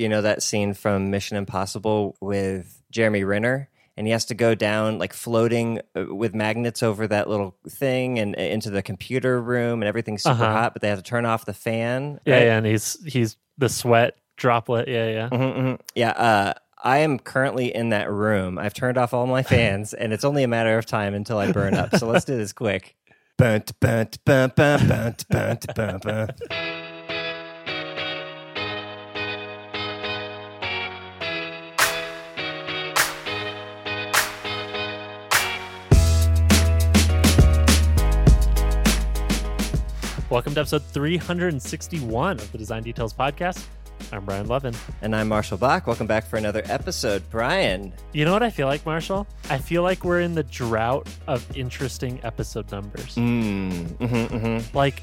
you know that scene from Mission Impossible with Jeremy Renner? And he has to go down, like floating uh, with magnets over that little thing and uh, into the computer room, and everything's super Uh-huh. hot, but they have to turn off the fan. Yeah, right? yeah, and he's he's the sweat droplet. Yeah, yeah. Mhm, mhm. Yeah, uh, I am currently in that room. I've turned off all my fans, and it's only a matter of time until I burn up. So let's do this quick. Welcome to episode 361 of the Design Details Podcast. I'm Brian Lovin. And I'm Marshall Bock. Welcome back for another episode. Brian, You know what I feel like, Marshall? I feel like we're in the drought of interesting episode numbers. mm, mhm, mhm. Like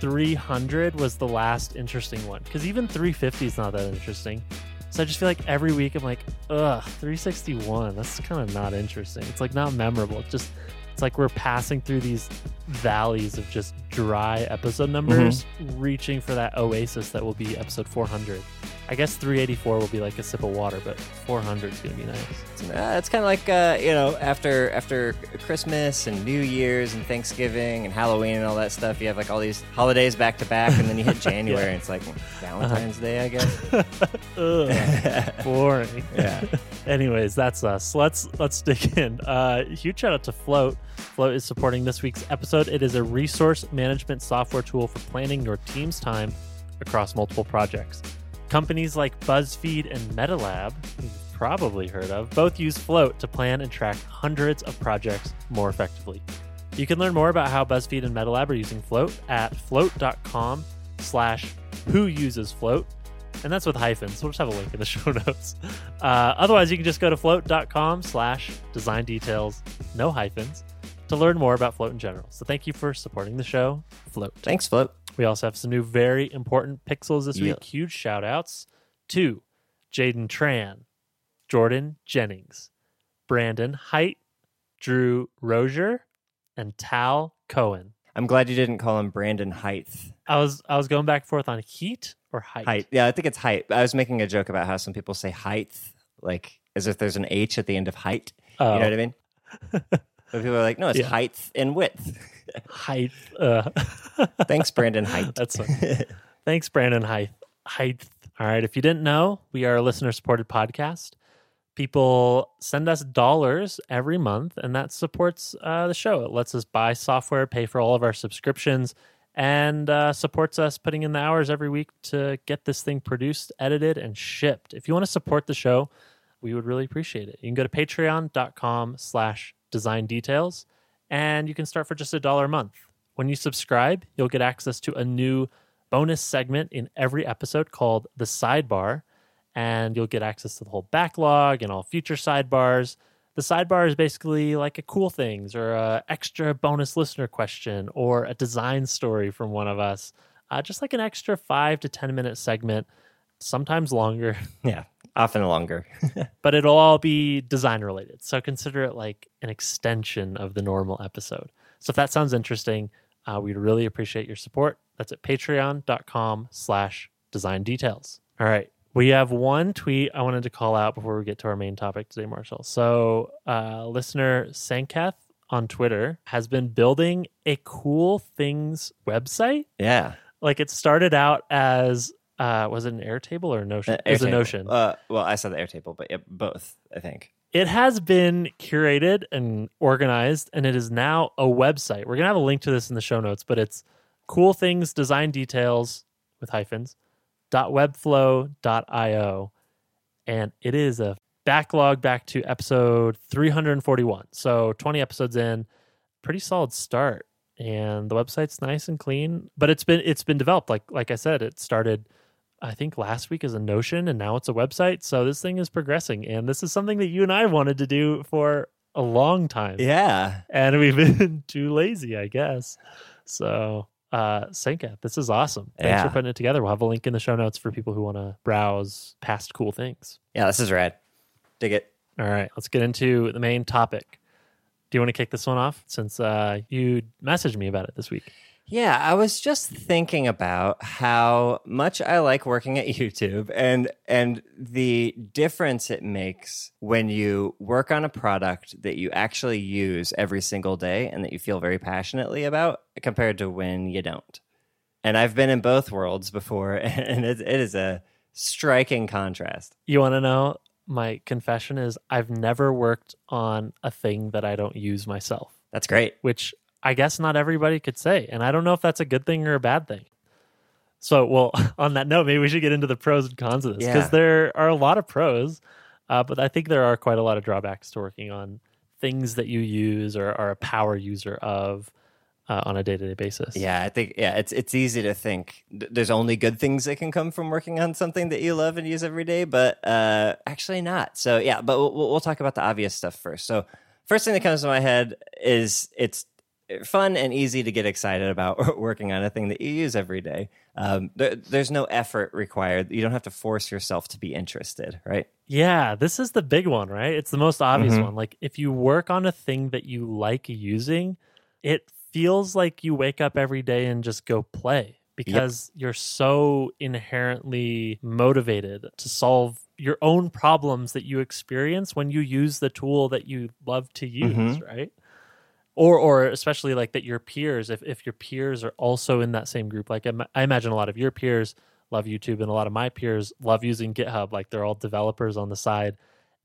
300 was the last interesting one because even 350 is not that interesting. So I just feel like every week I'm like, ugh, 361. That's kind of not interesting. It's like not memorable. It's just it's like we're passing through these valleys of just dry episode numbers, mm-hmm. reaching for that oasis that will be episode 400. I guess 384 will be like a sip of water, but 400 is gonna be nice. Uh, it's kind of like uh, you know after after Christmas and New Year's and Thanksgiving and Halloween and all that stuff. You have like all these holidays back to back, and then you hit January, and it's like Valentine's Day, I guess. Ugh, boring. yeah. Anyways, that's us. Let's let's dig in. Uh, huge shout out to Float. Float is supporting this week's episode. It is a resource management software tool for planning your team's time across multiple projects. Companies like BuzzFeed and MetaLab, you've probably heard of, both use Float to plan and track hundreds of projects more effectively. You can learn more about how BuzzFeed and MetaLab are using Float at float.com slash who uses Float and that's with hyphens. We'll just have a link in the show notes. Uh, otherwise, you can just go to float.com slash design details, no hyphens, to learn more about Float in general. So thank you for supporting the show, Float. Thanks, Float. We also have some new very important pixels this Yeah. week. Huge shout outs to Jaden Tran, Jordan Jennings, Brandon Height, Drew Rozier, and Tal Cohen. I'm glad you didn't call him Brandon Height. I was I was going back and forth on heat or height. Height. Yeah, I think it's height. I was making a joke about how some people say height, like as if there's an H at the end of height. Oh, You know oh. what I mean? but people are like, no, it's Yeah. height and width. height. Uh, Thanks, Brandon Height. That's fine. Thanks, Brandon Height. Height. All right. If you didn't know, we are a listener supported podcast. People send us dollars every month, and that supports uh, the show. It lets us buy software, pay for all of our subscriptions, and uh, supports us putting in the hours every week to get this thing produced, edited, and shipped. If you want to support the show, we would really appreciate it. You can go to patreon.com slash design details, and you can start for just a dollar a month. When you subscribe, you'll get access to a new bonus segment in every episode called The Sidebar, and you'll get access to the whole backlog and all future sidebars. The sidebar is basically like a cool things or a extra bonus listener question or a design story from one of us. Uh, just like an extra five to 10 minute segment, sometimes longer, yeah, often longer. but it'll all be design related. So consider it like an extension of the normal episode. So if that sounds interesting, uh, we'd really appreciate your support. That's at patreon.com slash design details. All right. We have one tweet I wanted to call out before we get to our main topic today, Marshall. So uh, listener Sanketh on Twitter has been building a cool things website. yeah. Like it started out as uh, was it an Airtable or a Notion? Uh, it was a Airtable. Notion. Uh, well, I said the Airtable, but yeah, both, I think. it has been curated and organized and it is now a website we're going to have a link to this in the show notes but it's cool things design details with hyphens dot webflow dot io and it is a backlog back to episode 341 so 20 episodes in pretty solid start and the website's nice and clean but it's been it's been developed like like i said it started I think last week as a Notion, and now it's a website. So this thing is progressing, and this is something that you and I wanted to do for a long time, Yeah. and we've been too lazy, I guess. So, uh, Sanketh, this is awesome. Thanks Yeah. for putting it together. We'll have a link in the show notes for people who want to browse past cool things. Yeah, this is rad. Dig it. All right, let's get into the main topic. Do you want to kick this one off since uh, you messaged me about it this week? Yeah, I was just thinking about how much I like working at YouTube and and the difference it makes when you work on a product that you actually use every single day and that you feel very passionately about compared to when you don't. And I've been in both worlds before and it, it is a striking contrast. You want to know? My confession is I've never worked on a thing that I don't use myself, That's great. which I guess not everybody could say. And I don't know if that's a good thing or a bad thing. So, well, on that note, maybe we should get into the pros and cons of this because Yeah. there are a lot of pros, uh, but I think there are quite a lot of drawbacks to working on things that you use or are a power user of uh, on a day to day basis. Yeah, I think yeah, it's it's easy to think th- there's only good things that can come from working on something that you love and use every day, but uh, actually not. So yeah, but we'll, we'll talk about the obvious stuff first. So first thing that comes to my head is it's fun and easy to get excited about working on a thing that you use every day. Um, there, there's no effort required. You don't have to force yourself to be interested, right? Yeah, this is the big one, right? It's the most obvious Mhm. one. Like if you work on a thing that you like using, it feels like you wake up every day and just go play because you're so inherently motivated to solve your own problems that you experience when you use the tool that you love to use, Mhm. right? Or, or especially like that your peers, if, if your peers are also in that same group, like I imagine a lot of your peers love YouTube and a lot of my peers love using GitHub. Like they're all developers on the side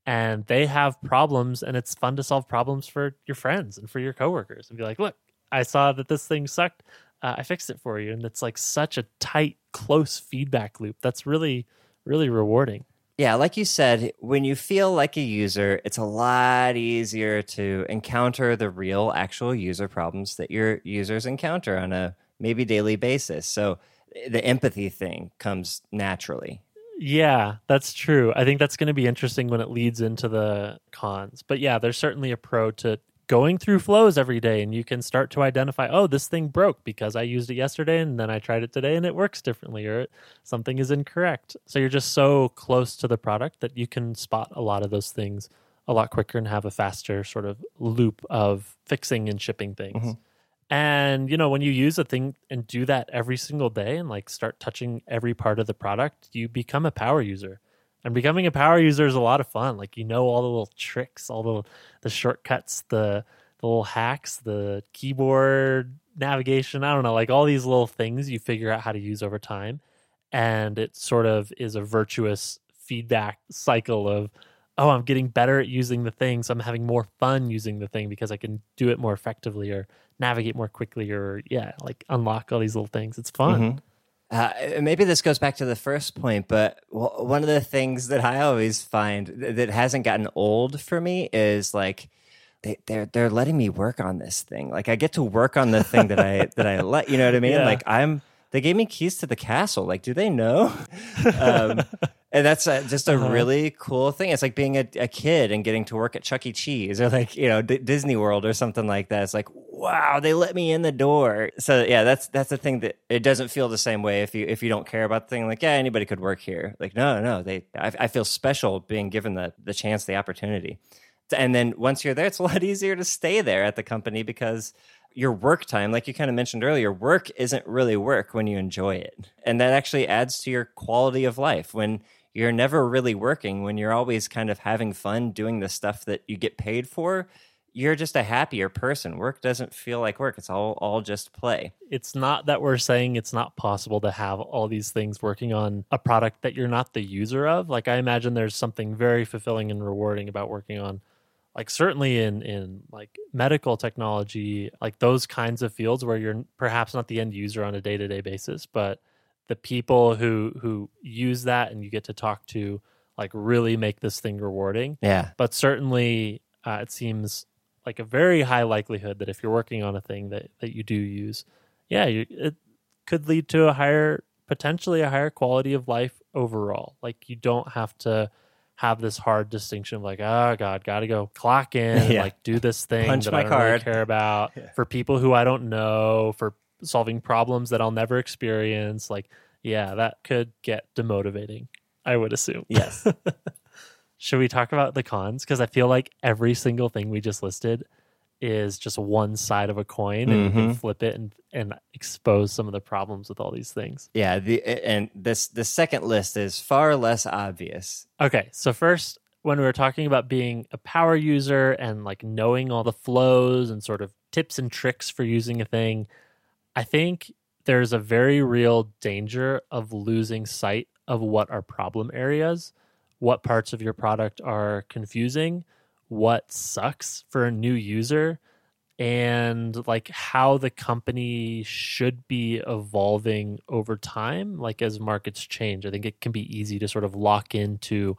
and they have problems and it's fun to solve problems for your friends and for your coworkers and be like, look, I saw that this thing sucked. Uh, I fixed it for you. And it's like such a tight, close feedback loop. That's really, really rewarding. Yeah, like you said, when you feel like a user, it's a lot easier to encounter the real, actual user problems that your users encounter on a maybe daily basis. So eh, the empathy thing comes naturally. Yeah, that's true. I think that's going to be interesting when it leads into the cons. But yeah, there's certainly a pro to going through flows every day and you can start to identify, oh, this thing broke because I used it yesterday and then I tried it today and it works differently or something is incorrect. So you're just so close to the product that you can spot a lot of those things a lot quicker and have a faster sort of loop of fixing and shipping things. Mhm. And you know, when you use a thing and do that every single day and like start touching every part of the product, you become a power user. And becoming a power user is a lot of fun. Like you know all the little tricks, all the the shortcuts, the the little hacks, the keyboard navigation, I don't know, like all these little things you figure out how to use over time. And it sort of is a virtuous feedback cycle of oh, I'm getting better at using the thing, so I'm having more fun using the thing because I can do it more effectively or navigate more quickly or yeah, like unlock all these little things. It's fun. Mhm. Uh, maybe this goes back to the first point, but w- one of the things that I always find th- that hasn't gotten old for me is like they, they're they're letting me work on this thing. Like I get to work on the thing that I that I let. You know what I mean? Yeah. Like I'm. They gave me keys to the castle. Like, do they know? um, and that's uh just a Uh-huh. really cool thing. It's like being a, a kid and getting to work at Chuck E. Cheese or like you know D- Disney World or something like that. It's like wow, they let me in the door. So yeah, that's that's the thing that it doesn't feel the same way if you if you don't care about the thing. Like yeah, anybody could work here. Like no, no, they. I, I feel special being given the the chance, the opportunity. And then once you're there, it's a lot easier to stay there at the company because your work time, like you kind of mentioned earlier, work isn't really work when you enjoy it. And that actually adds to your quality of life when you're never really working, when you're always kind of having fun doing the stuff that you get paid for. You're just a happier person. Work doesn't feel like work. It's all all just play. It's not that we're saying it's not possible to have all these things working on a product that you're not the user of. Like I imagine there's something very fulfilling and rewarding about working on like certainly in in like medical technology, like those kinds of fields where you're perhaps not the end user on a day-to-day basis, but the people who who use that and you get to talk to like really make this thing rewarding Yeah. but certainly uh, it seems like a very high likelihood that if you're working on a thing that, that you do use yeah you, it could lead to a higher potentially a higher quality of life overall like you don't have to have this hard distinction of like oh god gotta go clock in Yeah. like do this thing Punch that my i don't really card. care about Yeah. for people who i don't know for solving problems that i'll never experience like yeah that could get demotivating i would assume Yes. should we talk about the cons? Because I feel like every single thing we just listed is just one side of a coin and you can Mhm. flip it and, and expose some of the problems with all these things. Yeah, the and this the second list is far less obvious. Okay, so first, when we were talking about being a power user and like knowing all the flows and sort of tips and tricks for using a thing, I think there's a very real danger of losing sight of what are problem areas, what parts of your product are confusing, what sucks for a new user, and like how the company should be evolving over time like as markets change. I think it can be easy to sort of lock into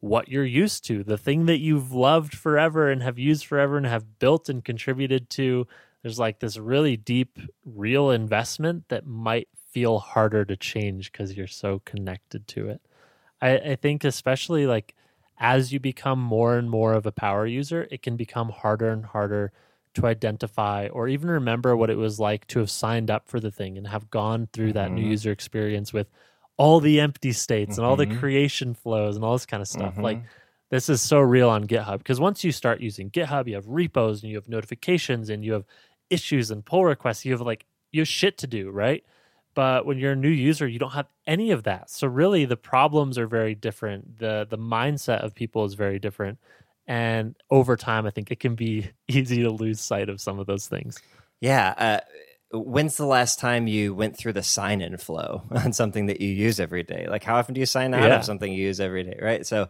what you're used to the thing that you've loved forever and have used forever and have built and contributed to there's like this really deep real investment that might feel harder to change because you're so connected to it I, I think especially like as you become more and more of a power user it can become harder and harder to identify or even remember what it was like to have signed up for the thing and have gone through that new Mhm. user experience with all the empty states and all the Mhm. creation flows and all this kind of stuff. Mhm. Like this is so real on GitHub because once you start using GitHub, you have repos and you have notifications and you have issues and pull requests. You have like you have shit to do, right? But when you're a new user, you don't have any of that. So really, the problems are very different. the The mindset of people is very different, and over time, I think it can be easy to lose sight of some of those things. Yeah. Uh, when's the last time you went through the sign in flow on something that you use every day? Like, how often do you sign out Yeah. of something you use every day? Right. So,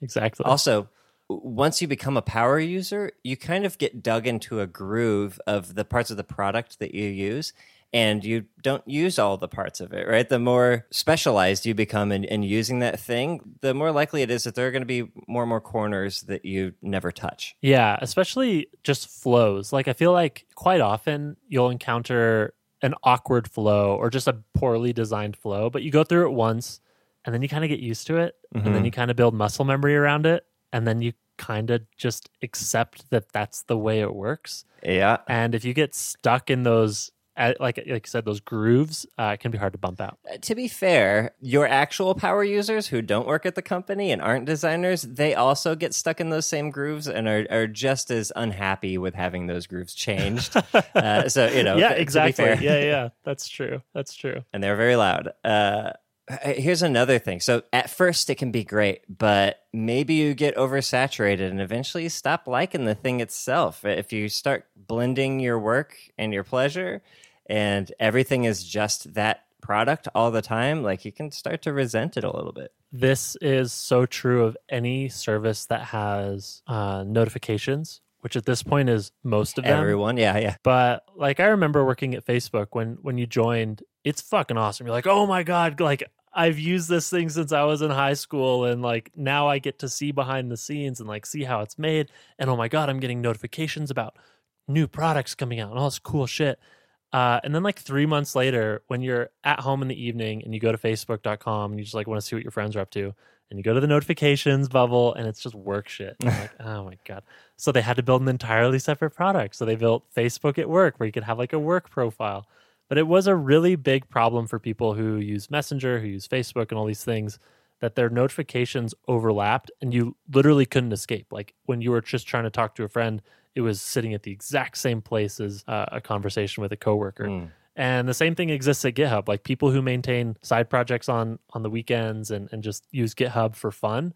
Exactly. also, once you become a power user, you kind of get dug into a groove of the parts of the product that you use. And you don't use all the parts of it, right? The more specialized you become in, in using that thing, the more likely it is that there are going to be more and more corners that you never touch. Yeah, especially just flows. Like I feel like quite often you'll encounter an awkward flow or just a poorly designed flow, but you go through it once and then you kind of get used to it and then Mhm. you kind of build muscle memory around it and then you kind of just accept that that's the way it works. Yeah. And if you get stuck in those like like you said those grooves, uh, it can be hard to bump out. Uh, to be fair, your actual power users who don't work at the company and aren't designers, they also get stuck in those same grooves and are, are just as unhappy with having those grooves changed. uh, so, you know, yeah, exactly. Yeah, yeah, that's true. That's true. and they're very loud. Uh, here's another thing. So at first it can be great, but maybe you get oversaturated and eventually you stop liking the thing itself. If you start blending your work and your pleasure and everything is just that product all the time, like you can start to resent it a little bit. This is so true of any service that has uh, notifications, which at this point is most of them. Everyone, yeah, yeah. But like I remember working at Facebook when when you joined, it's fucking awesome. You're like, oh my god, like I've used this thing since I was in high school, and like now I get to see behind the scenes and like see how it's made. And oh my god, I'm getting notifications about new products coming out and all this cool shit. Uh, and then like three months later, when you're at home in the evening and you go to Facebook.com and you just like want to see what your friends are up to, and you go to the notifications bubble and it's just work shit. Like, oh my god. So they had to build an entirely separate product. So they built Facebook at work where you could have like a work profile. But it was a really big problem for people who use Messenger, who use Facebook and all these things that their notifications overlapped and you literally couldn't escape. Like when you were just trying to talk to a friend, it was sitting at the exact same place as uh, a conversation with a coworker. Mm. And the same thing exists at GitHub. Like people who maintain side projects on on the weekends and, and just use GitHub for fun,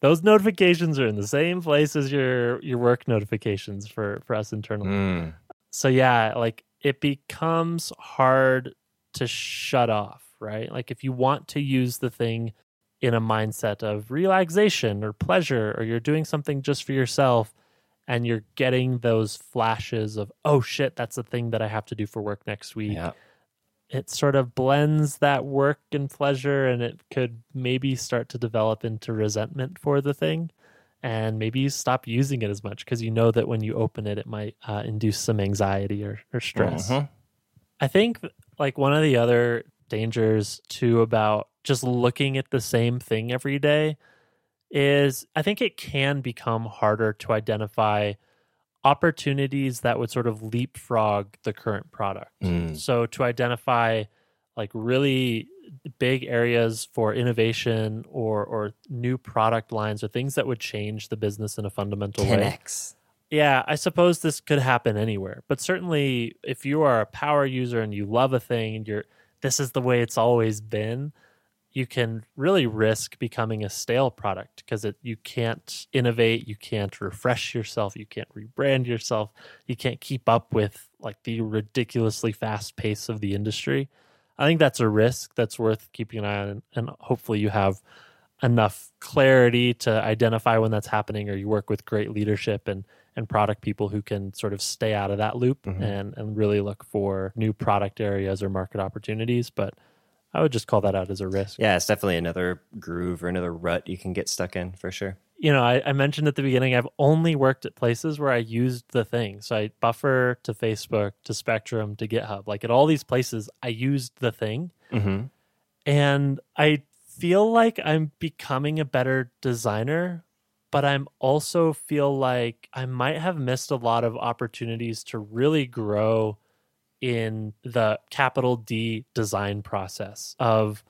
those notifications are in the same place as your your work notifications for for us internally. Mm. So yeah, like it becomes hard to shut off, right? Like if you want to use the thing in a mindset of relaxation or pleasure or you're doing something just for yourself and you're getting those flashes of oh shit that's the thing that I have to do for work next week Yeah. it sort of blends that work and pleasure and it could maybe start to develop into resentment for the thing and maybe you stop using it as much because you know that when you open it it might uh, induce some anxiety or, or stress Mhm. i think like one of the other dangers too about just looking at the same thing every day is i think it can become harder to identify opportunities that would sort of leapfrog the current product Mm. so to identify like really big areas for innovation or or new product lines or things that would change the business in a fundamental way 10x. yeah, I suppose this could happen anywhere, but certainly if you are a power user and you love a thing and you're this is the way it's always been, you can really risk becoming a stale product because it you can't innovate, you can't refresh yourself, you can't rebrand yourself, you can't keep up with like the ridiculously fast pace of the industry. I think that's a risk that's worth keeping an eye on, and hopefully you have enough clarity to identify when that's happening, or you work with great leadership and and product people who can sort of stay out of that loop Mhm. and and really look for new product areas or market opportunities. But I would just call that out as a risk. Yeah, it's definitely another groove or another rut you can get stuck in for sure. You know, I, I mentioned at the beginning, I've only worked at places where I used the thing. So I Buffer to Facebook, to Spectrum, to GitHub. Like at all these places, I used the thing. Mm-hmm. And I feel like I'm becoming a better designer, but I'm also feel like I might have missed a lot of opportunities to really grow in the capital D design process of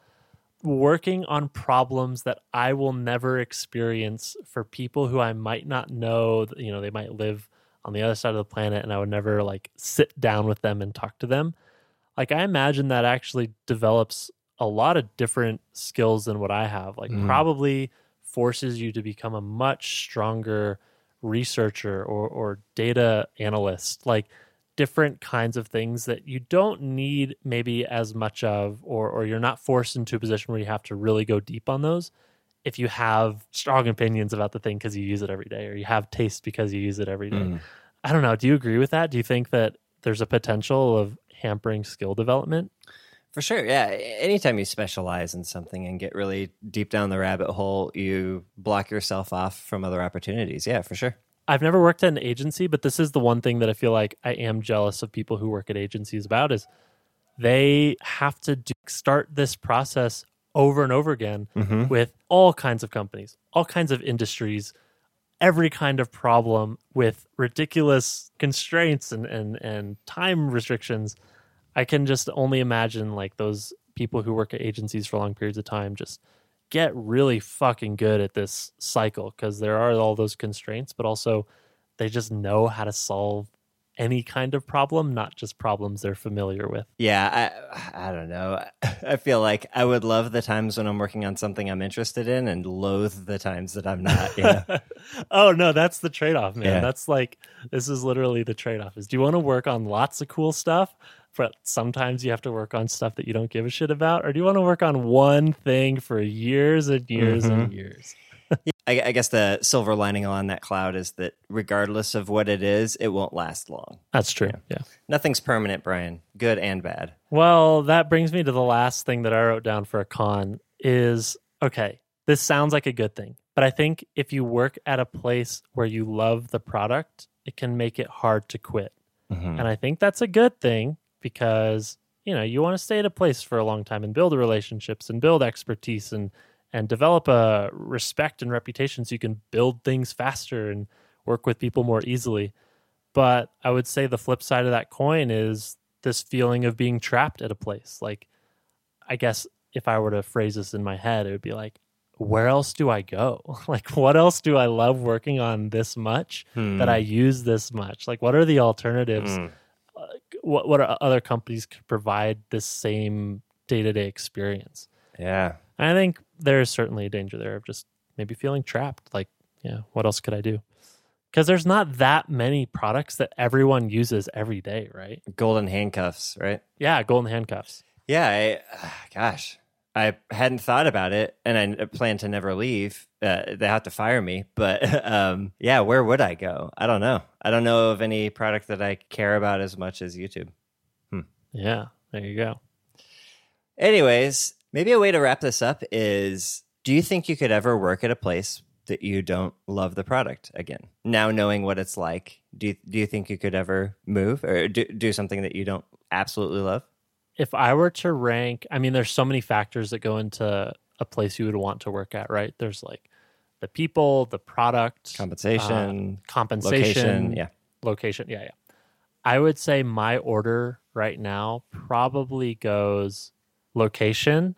working on problems that I will never experience for people who I might not know, you know, they might live on the other side of the planet and I would never like sit down with them and talk to them. Like I imagine that actually develops a lot of different skills than what I have. Like Mm. probably forces you to become a much stronger researcher or or data analyst. Like different kinds of things that you don't need maybe as much of or or you're not forced into a position where you have to really go deep on those if you have strong opinions about the thing because you use it every day or you have taste because you use it every day. Mm. I don't know. Do you agree with that? Do you think that there's a potential of hampering skill development? For sure, yeah. Anytime you specialize in something and get really deep down the rabbit hole, you block yourself off from other opportunities. Yeah, for sure. I've never worked at an agency, but this is the one thing that I feel like I am jealous of people who work at agencies about is they have to do, start this process over and over again Mm-hmm. with all kinds of companies, all kinds of industries, every kind of problem with ridiculous constraints and, and, and time restrictions. I can just only imagine like those people who work at agencies for long periods of time just get really fucking good at this cycle because there are all those constraints, but also they just know how to solve any kind of problem, not just problems they're familiar with. Yeah, I I don't know. I feel like I would love the times when I'm working on something I'm interested in and loathe the times that I'm not. You know? oh no, that's the trade off, man. Yeah. That's like this is literally the trade off. Is do you want to work on lots of cool stuff, but sometimes you have to work on stuff that you don't give a shit about, or do you want to work on one thing for years and years and mm-hmm. years? I, I guess the silver lining on that cloud is that regardless of what it is, it won't last long. That's true. yeah. Nothing's permanent, Brian. Good and bad. Well, that brings me to the last thing that I wrote down for a con is okay, this sounds like a good thing, but I think if you work at a place where you love the product, it can make it hard to quit. Mhm. And I think that's a good thing because, you know, you want to stay at a place for a long time and build relationships and build expertise and and develop a respect and reputation so you can build things faster and work with people more easily. But I would say the flip side of that coin is this feeling of being trapped at a place. Like I guess if I were to phrase this in my head, it would be like where else do I go? Like what else do I love working on this much Hmm. that I use this much? Like what are the alternatives? Mm. what what are other companies could provide this same day to day experience? Yeah. I think there is certainly a danger there of just maybe feeling trapped. Like, yeah, what else could I do? Because there's not that many products that everyone uses every day, right? Golden handcuffs, right? Yeah, golden handcuffs. Yeah, I, gosh, I hadn't thought about it, and I plan to never leave. Uh, they have to fire me, but um, yeah, where would I go? I don't know. I don't know of any product that I care about as much as YouTube. Yeah, there you go. Anyways, maybe a way to wrap this up is: Do you think you could ever work at a place that you don't love the product again? Now knowing what it's like, do you, do you think you could ever move or do, do something that you don't absolutely love? If I were to rank, I mean, there's so many factors that go into a place you would want to work at, right? There's like the people, the product, uh, Compensation, compensation, location, yeah. location. Yeah, yeah. I would say my order right now probably goes location,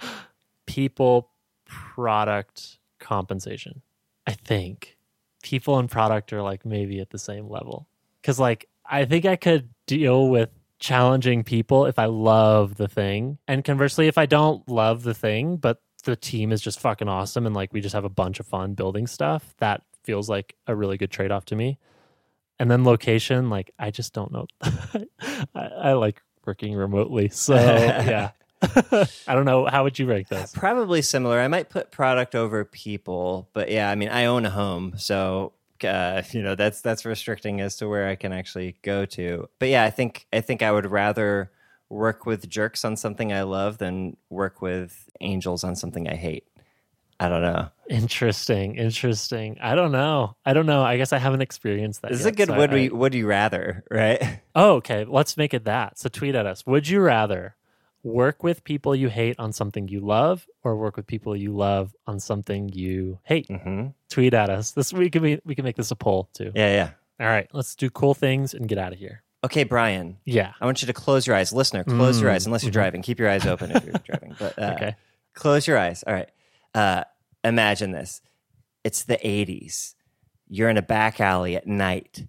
people, product, compensation. I think. people and product are like maybe at the same level. Cause like I think I could deal with challenging people if I love the thing. And conversely, if I don't love the thing, but the team is just fucking awesome and like we just have a bunch of fun building stuff, that feels like a really good trade off to me. And then location, like I just don't know. I, I like working remotely. So yeah. I don't know. How would you rank this? Probably similar. I might put product over people, but yeah, I mean, I own a home, so uh, you know that's that's restricting as to where I can actually go to. But yeah, I think I think I would rather work with jerks on something I love than work with angels on something I hate. I don't know. Interesting, interesting. I don't know. I don't know. I guess I haven't experienced that. This is yet, a good so would I- we would you rather, right? Oh, okay. Let's make it that. So tweet at us. Would you rather work with people you hate on something you love, or work with people you love on something you hate? hmm Tweet at us. This we can be, we can make this a poll too. Yeah, yeah. All right, let's do cool things and get out of here. Okay, Brian. Yeah. I want you to close your eyes, listener. Close your Mm, eyes, unless you're mhm. driving. Keep your eyes open if you're driving. But uh, Okay. Close your eyes. All right. Uh, imagine this. It's the 80s. You're in a back alley at night.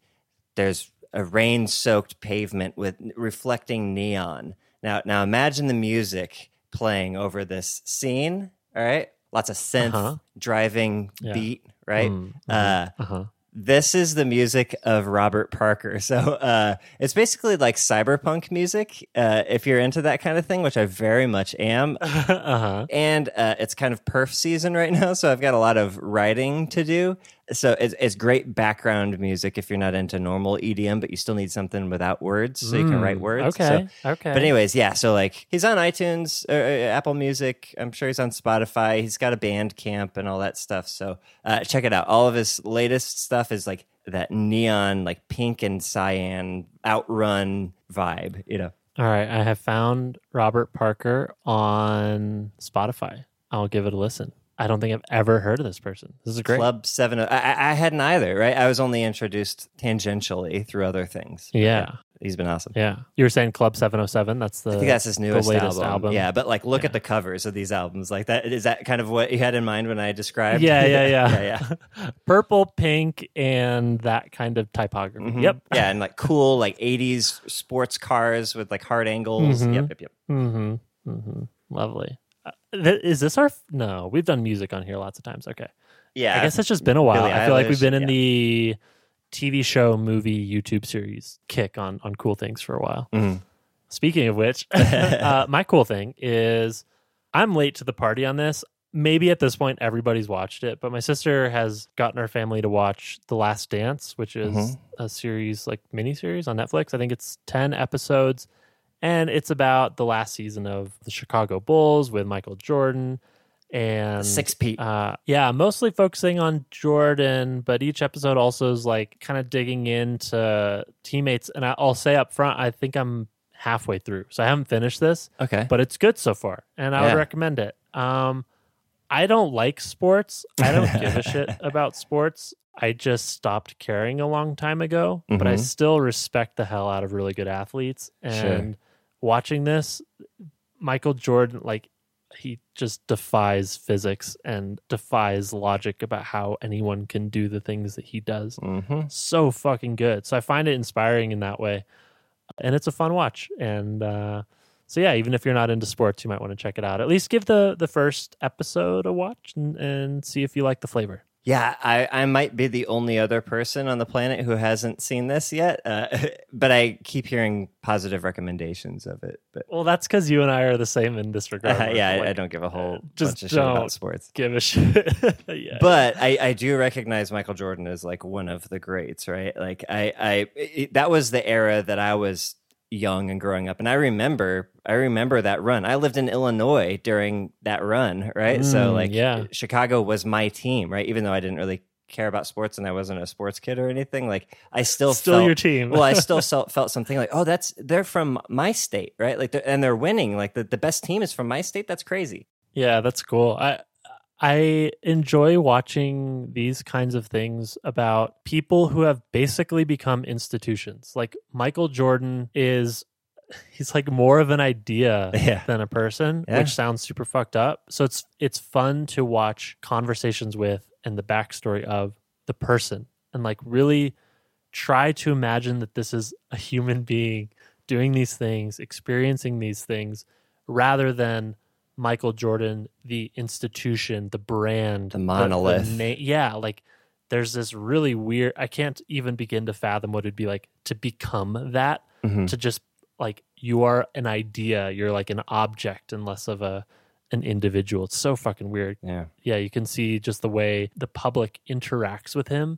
There's a rain soaked pavement with reflecting neon. Now, now imagine the music playing over this scene. All right. Lots of synth Uh-huh. driving Yeah. beat, right? Mm, mhm, Uh, uh-huh. This is the music of Robert Parker. So uh, it's basically like cyberpunk music, uh, if you're into that kind of thing, which I very much am. uh-huh. And uh, it's kind of perf season right now, so I've got a lot of writing to do. So it's, it's great background music if you're not into normal EDM, but you still need something without words, so you can write Mm, words. Okay. So- okay. but anyways, yeah. So like he's on iTunes, uh, uh, Apple Music. I'm sure he's on Spotify. He's got a Bandcamp and all that stuff. So uh, check it out. All of his latest stuff is like that neon, like pink and cyan outrun vibe. You know. All right. I have found Robert Parker on Spotify. I'll give it a listen. I don't think I've ever heard of this person. This is great. Club Seven. I, I I hadn't either. Right. I was only introduced tangentially through other things. Yeah. He's been awesome. Yeah. You were saying Club 707. That's the I think that's his newest latest album. album. Yeah, but like look Yeah. at the covers of these albums. Like that is that kind of what you had in mind when I described? Yeah, yeah, yeah. yeah, yeah. purple, pink, and that kind of typography. Mhm. Yep. Yeah, and like cool like 80s sports cars with like hard angles. Mhm. Yep, yep, yep. Mm-hmm. Mm-hmm. Lovely. Th- is this our? F- no, we've done music on here lots of times. Okay. Yeah. I guess it's just been a while. Billie I feel like we've been in yeah. the TV show, movie, YouTube series kick on on cool things for a while. Mhm. Speaking of which, uh, my cool thing is I'm late to the party on this. Maybe at this point everybody's watched it, but my sister has gotten our family to watch The Last Dance, which is Mhm. a series like mini series on Netflix. I think it's 10 episodes and it's about the last season of the Chicago Bulls with Michael Jordan and Six Pete. uh, yeah, mostly focusing on Jordan, but each episode also is like kind of digging into teammates. And I, I'll say up front, I think I'm halfway through, so I haven't finished this, okay. but it's good so far, and I Yeah. would recommend it. Um, I don't like sports. I don't give a shit about sports. I just stopped caring a long time ago, but I Mhm. still respect the hell out of really good athletes. Sure. Watching this, Michael Jordan, like he just defies physics and defies logic about how anyone can do the things that he does. hmm So fucking good. So I find it inspiring in that way. And it's a fun watch. And uh, so yeah, even if you're not into sports, you might want to check it out. At least give the the first episode a watch and, and see if you like the flavor. Yeah, I, I might be the only other person on the planet who hasn't seen this yet, uh, but I keep hearing positive recommendations of it. But Well, that's because you and I are the same in this regard. uh, yeah, I, Like, I don't give a whole just bunch of shit about sports. give a shit. yeah. But I, I do recognize Michael Jordan as like one of the greats, right? Like I, I it, that was the era that I was young and growing up, and I remember, I remember that run. I lived in Illinois during that run, right? so Mm, like, yeah. Chicago was my team, right? Even though I didn't really care about sports and I wasn't a sports kid or anything, like I still still felt, your team. well, I still felt, felt something like, oh, that's they're from my state, right? Like, they're, and they're winning. Like the, the best team is from my state. That's crazy. Yeah, that's cool. I I enjoy watching these kinds of things about people who have basically become institutions. Like Michael Jordan is he's like more of an idea Yeah. than a person, Yeah. which sounds super fucked up. So it's it's fun to watch conversations with and the backstory of the person and like really try to imagine that this is a human being doing these things, experiencing these things, rather than Michael Jordan, the institution, the brand, The monolith. na- yeah, like there's this really weird. I can't even begin to fathom what it'd be like to become that. Mhm. To just like you are an idea, you're like an object and less of a an individual. It's so fucking weird. Yeah. Yeah, you can see just the way the public interacts with him.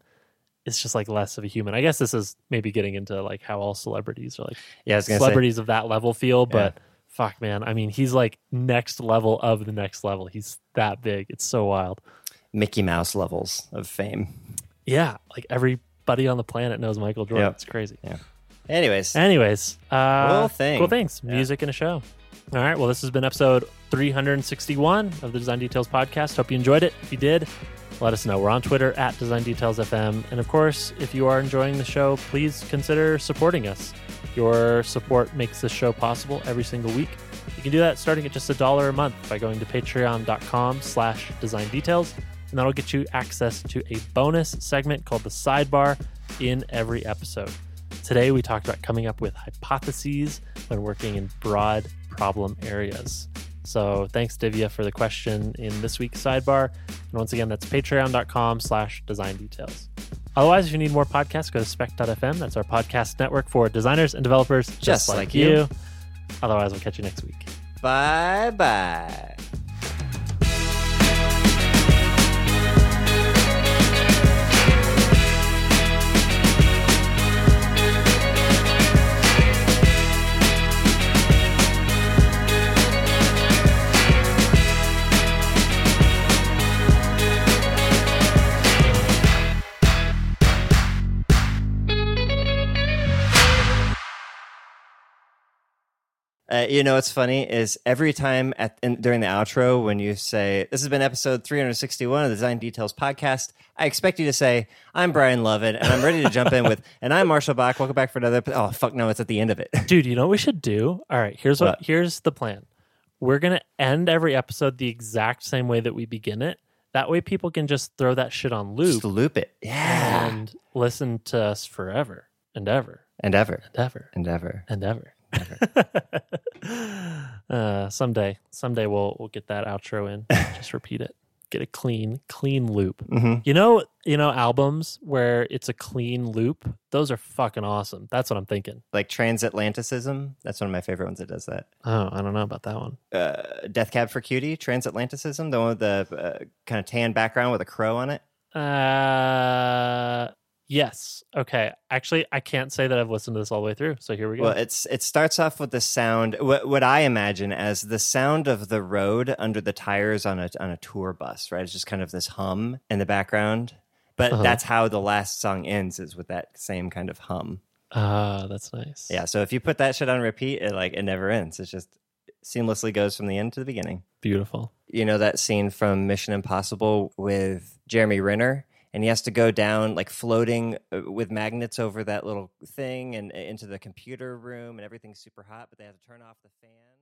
It's just like less of a human. I guess this is maybe getting into like how all celebrities are like Yeah, I say celebrities of that level feel, but fuck man, I mean he's like next level of the next level. He's that big. It's so wild. Mickey Mouse levels of fame. Yeah, like everybody on the planet knows Michael Jordan. Yep. It's crazy. Yeah. Anyways, Anyways, uh, Cool thing. Cool things. Yeah. Music and a show. All right. Well, this has been episode 361 of the Design Details podcast. Hope you enjoyed it. If you did, let us know. We're on Twitter at Design Details FM. And of course, if you are enjoying the show, please consider supporting us. Your support makes this show possible every single week. You can do that starting at just a dollar a month by going to patreon.com slash design details. And that'll get you access to a bonus segment called the sidebar in every episode. Today, we talked about coming up with hypotheses when working in broad problem areas. So thanks, Divya, for the question in this week's sidebar. And once again, that's patreon.com slash design details. Otherwise, if you need more podcasts, go to spec.fm. That's our podcast network for designers and developers just, Just like, like you. you. Otherwise, we'll catch you next week. bye bye. Uh, you know what's funny is every time at in, during the outro when you say this has been episode 361 of the Design Details podcast, I expect you to say I'm Brian Lovin and I'm ready to jump in with and I'm Marshall Bock. Welcome back for another. Oh fuck no, it's at the end of it. Dude, you know what we should do? All right, here's what, What? here's the plan. We're gonna end every episode the exact same way that we begin it. That way people can just throw that shit on loop Just loop it, yeah, and listen to us forever and ever and ever and ever and ever and ever. and ever. uh, someday, someday we'll we'll get that outro in. Just repeat it. Get a clean, clean loop. hmm You know, you know, albums where it's a clean loop. Those are fucking awesome. That's what I'm thinking. Like transatlanticism. That's one of my favorite ones that does that. Oh, I don't know about that one. Uh, Death Cab for Cutie, transatlanticism, the one with the uh, kind of tan background with a crow on it. Uh, yes. Okay. Actually, I can't say that I've listened to this all the way through. So here we go. Well, it's it starts off with the sound what what I imagine as the sound of the road under the tires on a on a tour bus, right? It's just kind of this hum in the background. But Uh-huh. that's how the last song ends is with that same kind of hum. Ah, that's nice. Yeah, so if you put that shit on repeat, it like it never ends. It just seamlessly goes from the end to the beginning. Beautiful. You know that scene from Mission Impossible with Jeremy Renner and he has to go down like floating uh, with magnets over that little thing and uh, into the computer room and everything's super hot, but they have to turn off the fan.